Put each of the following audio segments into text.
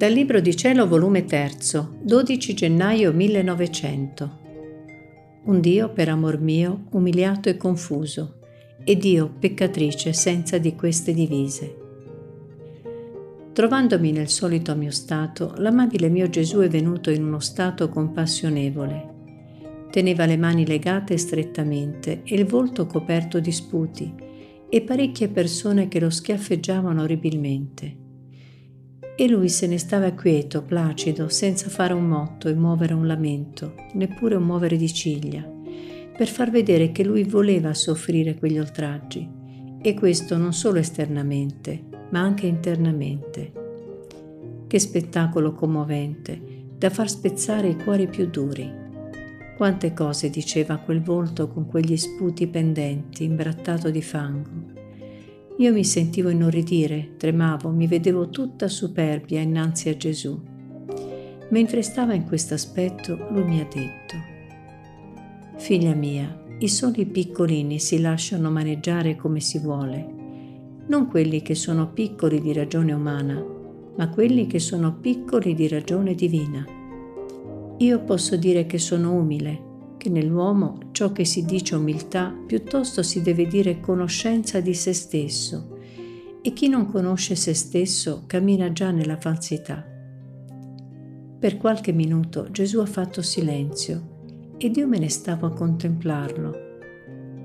Dal Libro di Cielo, volume 3, 12 gennaio 1900. Un Dio per amor mio umiliato e confuso, ed io peccatrice senza di queste divise. Trovandomi nel solito mio stato, l'amabile mio Gesù è venuto in uno stato compassionevole. Teneva le mani legate strettamente e il volto coperto di sputi, e parecchie persone che lo schiaffeggiavano orribilmente e lui se ne stava quieto, placido, senza fare un motto e muovere un lamento, neppure un muovere di ciglia, per far vedere che lui voleva soffrire quegli oltraggi, e questo non solo esternamente, ma anche internamente. Che spettacolo commovente, da far spezzare i cuori più duri. Quante cose diceva quel volto con quegli sputi pendenti, imbrattato di fango io mi sentivo inorridire, tremavo, mi vedevo tutta superbia innanzi a Gesù. Mentre stava in questo aspetto, lui mi ha detto, Figlia mia, i soli piccolini si lasciano maneggiare come si vuole, non quelli che sono piccoli di ragione umana, ma quelli che sono piccoli di ragione divina. Io posso dire che sono umile, che nell'uomo ciò che si dice umiltà piuttosto si deve dire conoscenza di se stesso e chi non conosce se stesso cammina già nella falsità. Per qualche minuto Gesù ha fatto silenzio ed io me ne stavo a contemplarlo.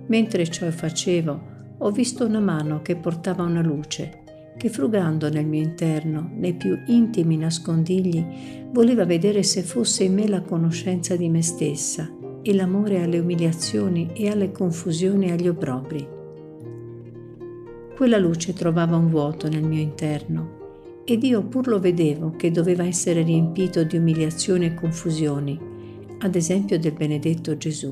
Mentre ciò facevo, ho visto una mano che portava una luce, che frugando nel mio interno, nei più intimi nascondigli, voleva vedere se fosse in me la conoscenza di me stessa e l'amore alle umiliazioni e alle confusioni e agli obbrobri. Quella luce trovava un vuoto nel mio interno ed io pur lo vedevo che doveva essere riempito di umiliazioni e confusioni, ad esempio del benedetto Gesù.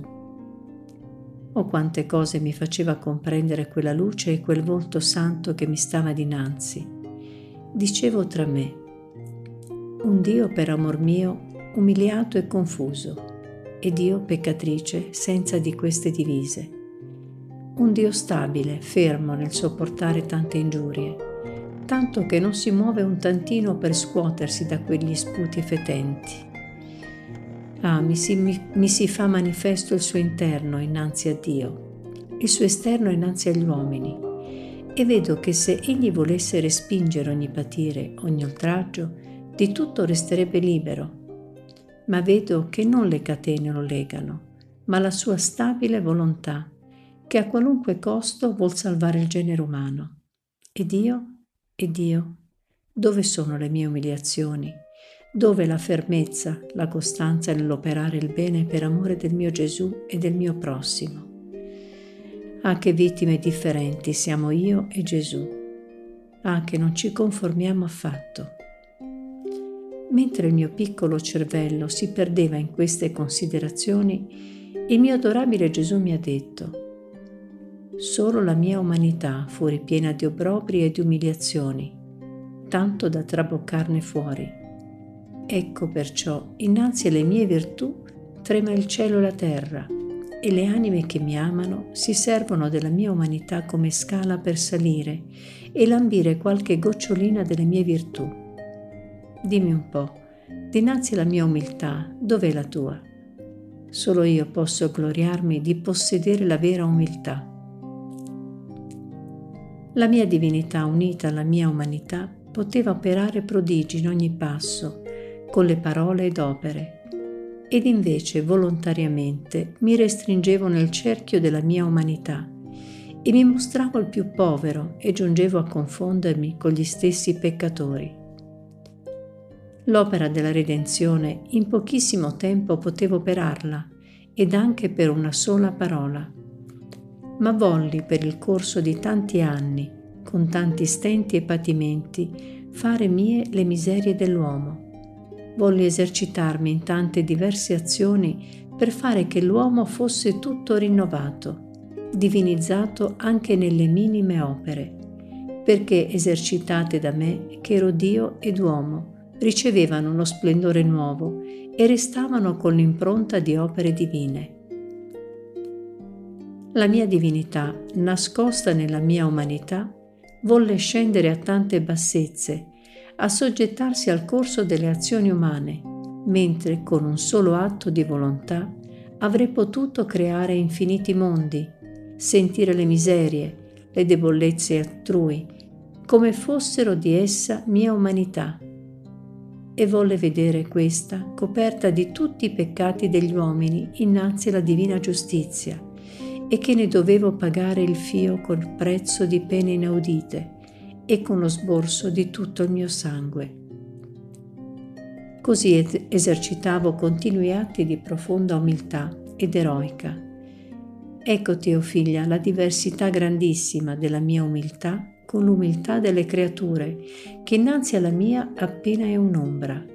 Oh quante cose mi faceva comprendere quella luce e quel volto santo che mi stava dinanzi. Dicevo tra me, un Dio per amor mio umiliato e confuso ed io peccatrice senza di queste divise. Un Dio stabile, fermo nel sopportare tante ingiurie, tanto che non si muove un tantino per scuotersi da quegli sputi fetenti. Ah, mi si, mi, mi si fa manifesto il suo interno innanzi a Dio, il suo esterno innanzi agli uomini, e vedo che se egli volesse respingere ogni patire, ogni oltraggio, di tutto resterebbe libero ma vedo che non le catene lo legano, ma la sua stabile volontà, che a qualunque costo vuol salvare il genere umano. Ed io? Ed io? Dove sono le mie umiliazioni? Dove la fermezza, la costanza nell'operare il bene per amore del mio Gesù e del mio prossimo? Ah, che vittime differenti siamo io e Gesù. Ah, che non ci conformiamo affatto. Mentre il mio piccolo cervello si perdeva in queste considerazioni, il mio adorabile Gesù mi ha detto, Solo la mia umanità fu ripiena di obbrobri e di umiliazioni, tanto da traboccarne fuori. Ecco perciò, innanzi alle mie virtù, trema il cielo e la terra, e le anime che mi amano si servono della mia umanità come scala per salire e lambire qualche gocciolina delle mie virtù Dimmi un po', dinanzi alla mia umiltà, dov'è la tua? Solo io posso gloriarmi di possedere la vera umiltà. La mia divinità unita alla mia umanità poteva operare prodigi in ogni passo, con le parole ed opere, ed invece volontariamente mi restringevo nel cerchio della mia umanità e mi mostravo il più povero e giungevo a confondermi con gli stessi peccatori. L'opera della redenzione in pochissimo tempo potevo operarla ed anche per una sola parola. Ma volli per il corso di tanti anni, con tanti stenti e patimenti, fare mie le miserie dell'uomo. Volli esercitarmi in tante diverse azioni per fare che l'uomo fosse tutto rinnovato, divinizzato anche nelle minime opere, perché esercitate da me che ero Dio ed uomo, ricevevano uno splendore nuovo e restavano con l'impronta di opere divine. La mia divinità, nascosta nella mia umanità, volle scendere a tante bassezze, a soggettarsi al corso delle azioni umane, mentre con un solo atto di volontà avrei potuto creare infiniti mondi, sentire le miserie, le debolezze altrui, come fossero di essa mia umanità. E volle vedere questa coperta di tutti i peccati degli uomini innanzi alla divina giustizia, e che ne dovevo pagare il fio col prezzo di pene inaudite e con lo sborso di tutto il mio sangue. Così esercitavo continui atti di profonda umiltà ed eroica. Eccoti, o oh figlia, la diversità grandissima della mia umiltà con l'umiltà delle creature, che innanzi alla mia appena è un'ombra.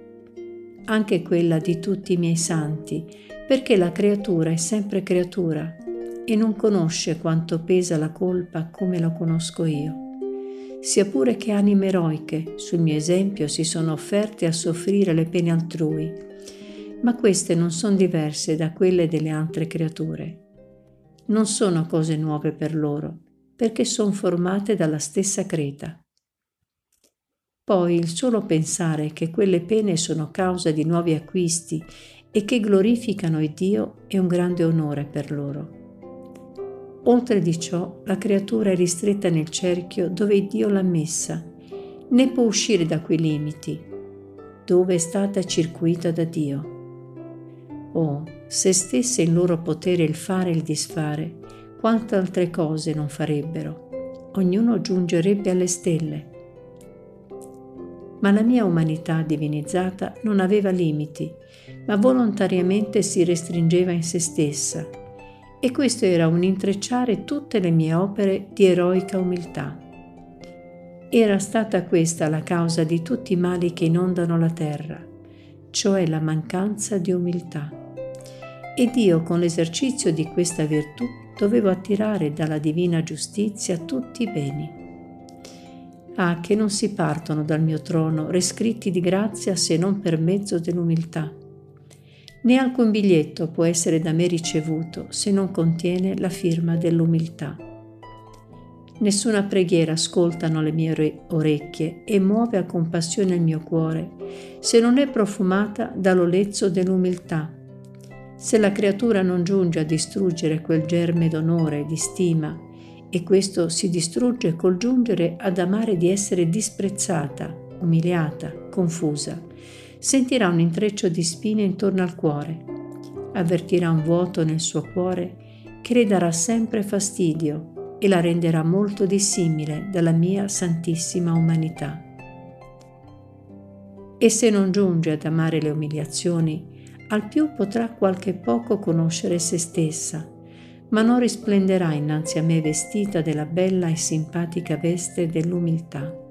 Anche quella di tutti i miei santi, perché la creatura è sempre creatura e non conosce quanto pesa la colpa come la conosco io sia pure che anime eroiche, sul mio esempio, si sono offerte a soffrire le pene altrui, ma queste non sono diverse da quelle delle altre creature. Non sono cose nuove per loro, perché sono formate dalla stessa creta. Poi il solo pensare che quelle pene sono causa di nuovi acquisti e che glorificano il Dio è un grande onore per loro. Oltre di ciò, la creatura è ristretta nel cerchio dove Dio l'ha messa, né può uscire da quei limiti, dove è stata circuita da Dio. Oh, se stesse in loro potere il fare e il disfare, quante altre cose non farebbero, ognuno giungerebbe alle stelle. Ma la mia umanità divinizzata non aveva limiti, ma volontariamente si restringeva in se stessa e questo era un intrecciare tutte le mie opere di eroica umiltà. Era stata questa la causa di tutti i mali che inondano la terra, cioè la mancanza di umiltà. Ed io con l'esercizio di questa virtù dovevo attirare dalla divina giustizia tutti i beni. Ah, che non si partono dal mio trono rescritti di grazia se non per mezzo dell'umiltà Né alcun biglietto può essere da me ricevuto se non contiene la firma dell'umiltà. Nessuna preghiera ascoltano le mie orecchie e muove a compassione il mio cuore se non è profumata dall'olezzo dell'umiltà. Se la creatura non giunge a distruggere quel germe d'onore e di stima, e questo si distrugge col giungere ad amare di essere disprezzata, umiliata, confusa, sentirà un intreccio di spine intorno al cuore, avvertirà un vuoto nel suo cuore che le darà sempre fastidio e la renderà molto dissimile dalla mia santissima umanità. E se non giunge ad amare le umiliazioni, al più potrà qualche poco conoscere se stessa, ma non risplenderà innanzi a me vestita della bella e simpatica veste dell'umiltà.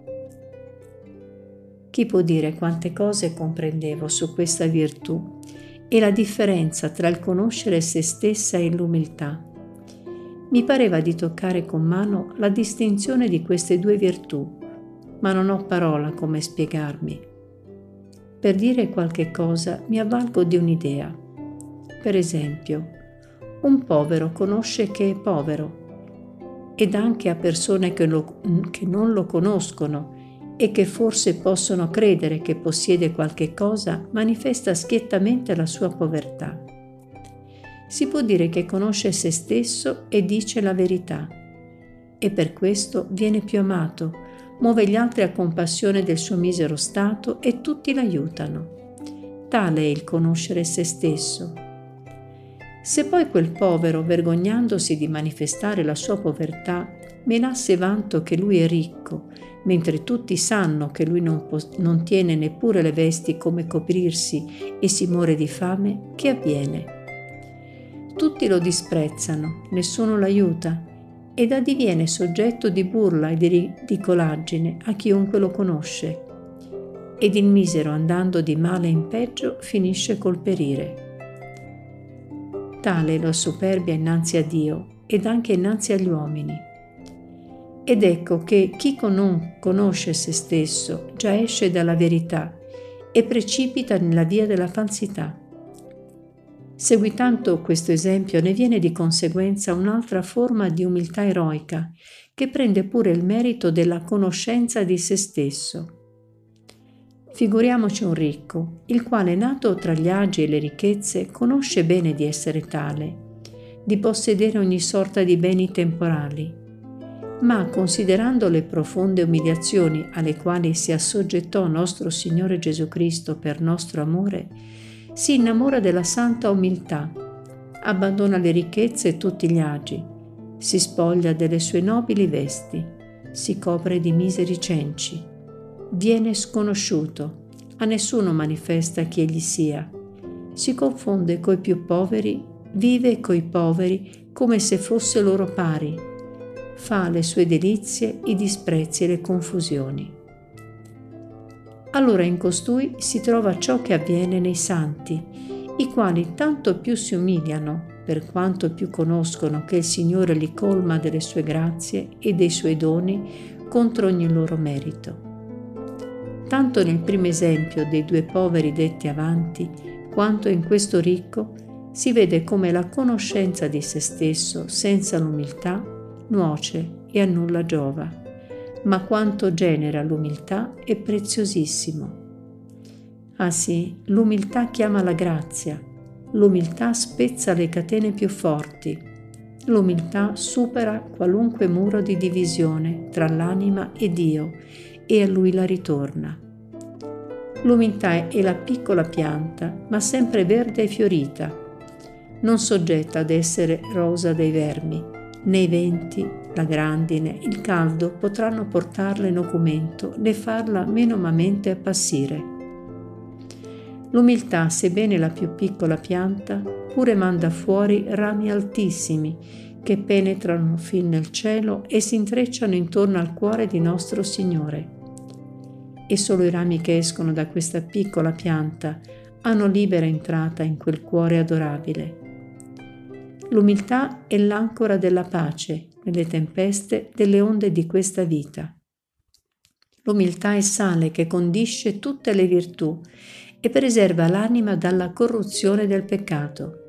Chi può dire quante cose comprendevo su questa virtù e la differenza tra il conoscere se stessa e l'umiltà? Mi pareva di toccare con mano la distinzione di queste due virtù, ma non ho parola come spiegarmi. Per dire qualche cosa mi avvalgo di un'idea. Per esempio, un povero conosce che è povero ed anche a persone che, lo, che non lo conoscono e che forse possono credere che possiede qualche cosa, manifesta schiettamente la sua povertà. Si può dire che conosce se stesso e dice la verità, e per questo viene più amato, muove gli altri a compassione del suo misero stato e tutti l'aiutano. Tale è il conoscere se stesso. Se poi quel povero, vergognandosi di manifestare la sua povertà, menasse vanto che lui è ricco, mentre tutti sanno che lui non, po- non tiene neppure le vesti come coprirsi e si muore di fame, che avviene? Tutti lo disprezzano, nessuno l'aiuta ed addiviene soggetto di burla e di ridicolaggine a chiunque lo conosce. Ed il misero andando di male in peggio finisce col perire. Tale è la superbia innanzi a Dio ed anche innanzi agli uomini ed ecco che chi non conosce se stesso già esce dalla verità e precipita nella via della falsità. Seguitando questo esempio ne viene di conseguenza un'altra forma di umiltà eroica che prende pure il merito della conoscenza di se stesso. Figuriamoci un ricco, il quale nato tra gli agi e le ricchezze conosce bene di essere tale, di possedere ogni sorta di beni temporali, ma considerando le profonde umiliazioni alle quali si assoggettò nostro Signore Gesù Cristo per nostro amore, si innamora della santa umiltà, abbandona le ricchezze e tutti gli agi, si spoglia delle sue nobili vesti, si copre di miseri cenci viene sconosciuto, a nessuno manifesta chi egli sia. Si confonde coi più poveri, vive coi poveri come se fosse loro pari. Fa le sue delizie, i disprezzi e le confusioni. Allora in costui si trova ciò che avviene nei santi, i quali tanto più si umiliano, per quanto più conoscono che il Signore li colma delle sue grazie e dei suoi doni contro ogni loro merito. Tanto nel primo esempio dei due poveri detti avanti, quanto in questo ricco, si vede come la conoscenza di se stesso senza l'umiltà nuoce e a nulla giova, ma quanto genera l'umiltà è preziosissimo. Ah sì, l'umiltà chiama la grazia, l'umiltà spezza le catene più forti, l'umiltà supera qualunque muro di divisione tra l'anima e Dio e a lui la ritorna. L'umiltà è la piccola pianta, ma sempre verde e fiorita, non soggetta ad essere rosa dei vermi, né venti, la grandine, il caldo potranno portarla in ocumento né farla menomamente appassire. L'umiltà, sebbene la più piccola pianta, pure manda fuori rami altissimi che penetrano fin nel cielo e si intrecciano intorno al cuore di nostro Signore e solo i rami che escono da questa piccola pianta hanno libera entrata in quel cuore adorabile. L'umiltà è l'ancora della pace nelle tempeste delle onde di questa vita. L'umiltà è sale che condisce tutte le virtù e preserva l'anima dalla corruzione del peccato.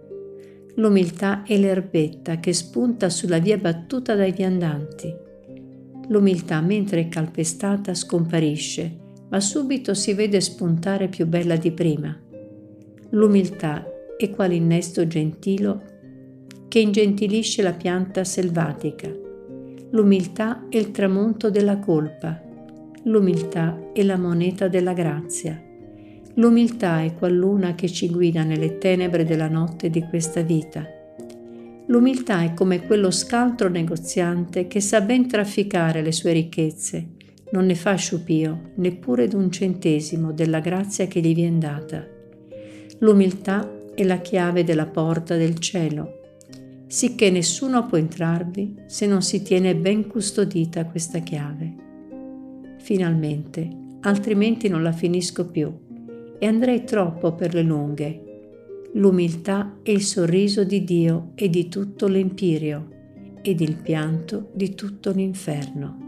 L'umiltà è l'erbetta che spunta sulla via battuta dai viandanti. L'umiltà, mentre è calpestata, scomparisce ma subito si vede spuntare più bella di prima. L'umiltà è quale innesto gentilo che ingentilisce la pianta selvatica. L'umiltà è il tramonto della colpa. L'umiltà è la moneta della grazia. L'umiltà è qual luna che ci guida nelle tenebre della notte di questa vita. L'umiltà è come quello scaltro negoziante che sa ben trafficare le sue ricchezze non ne fa sciupio neppure d'un centesimo della grazia che gli viene data. L'umiltà è la chiave della porta del cielo, sicché nessuno può entrarvi se non si tiene ben custodita questa chiave. Finalmente, altrimenti non la finisco più e andrei troppo per le lunghe. L'umiltà è il sorriso di Dio e di tutto l'empirio ed il pianto di tutto l'inferno.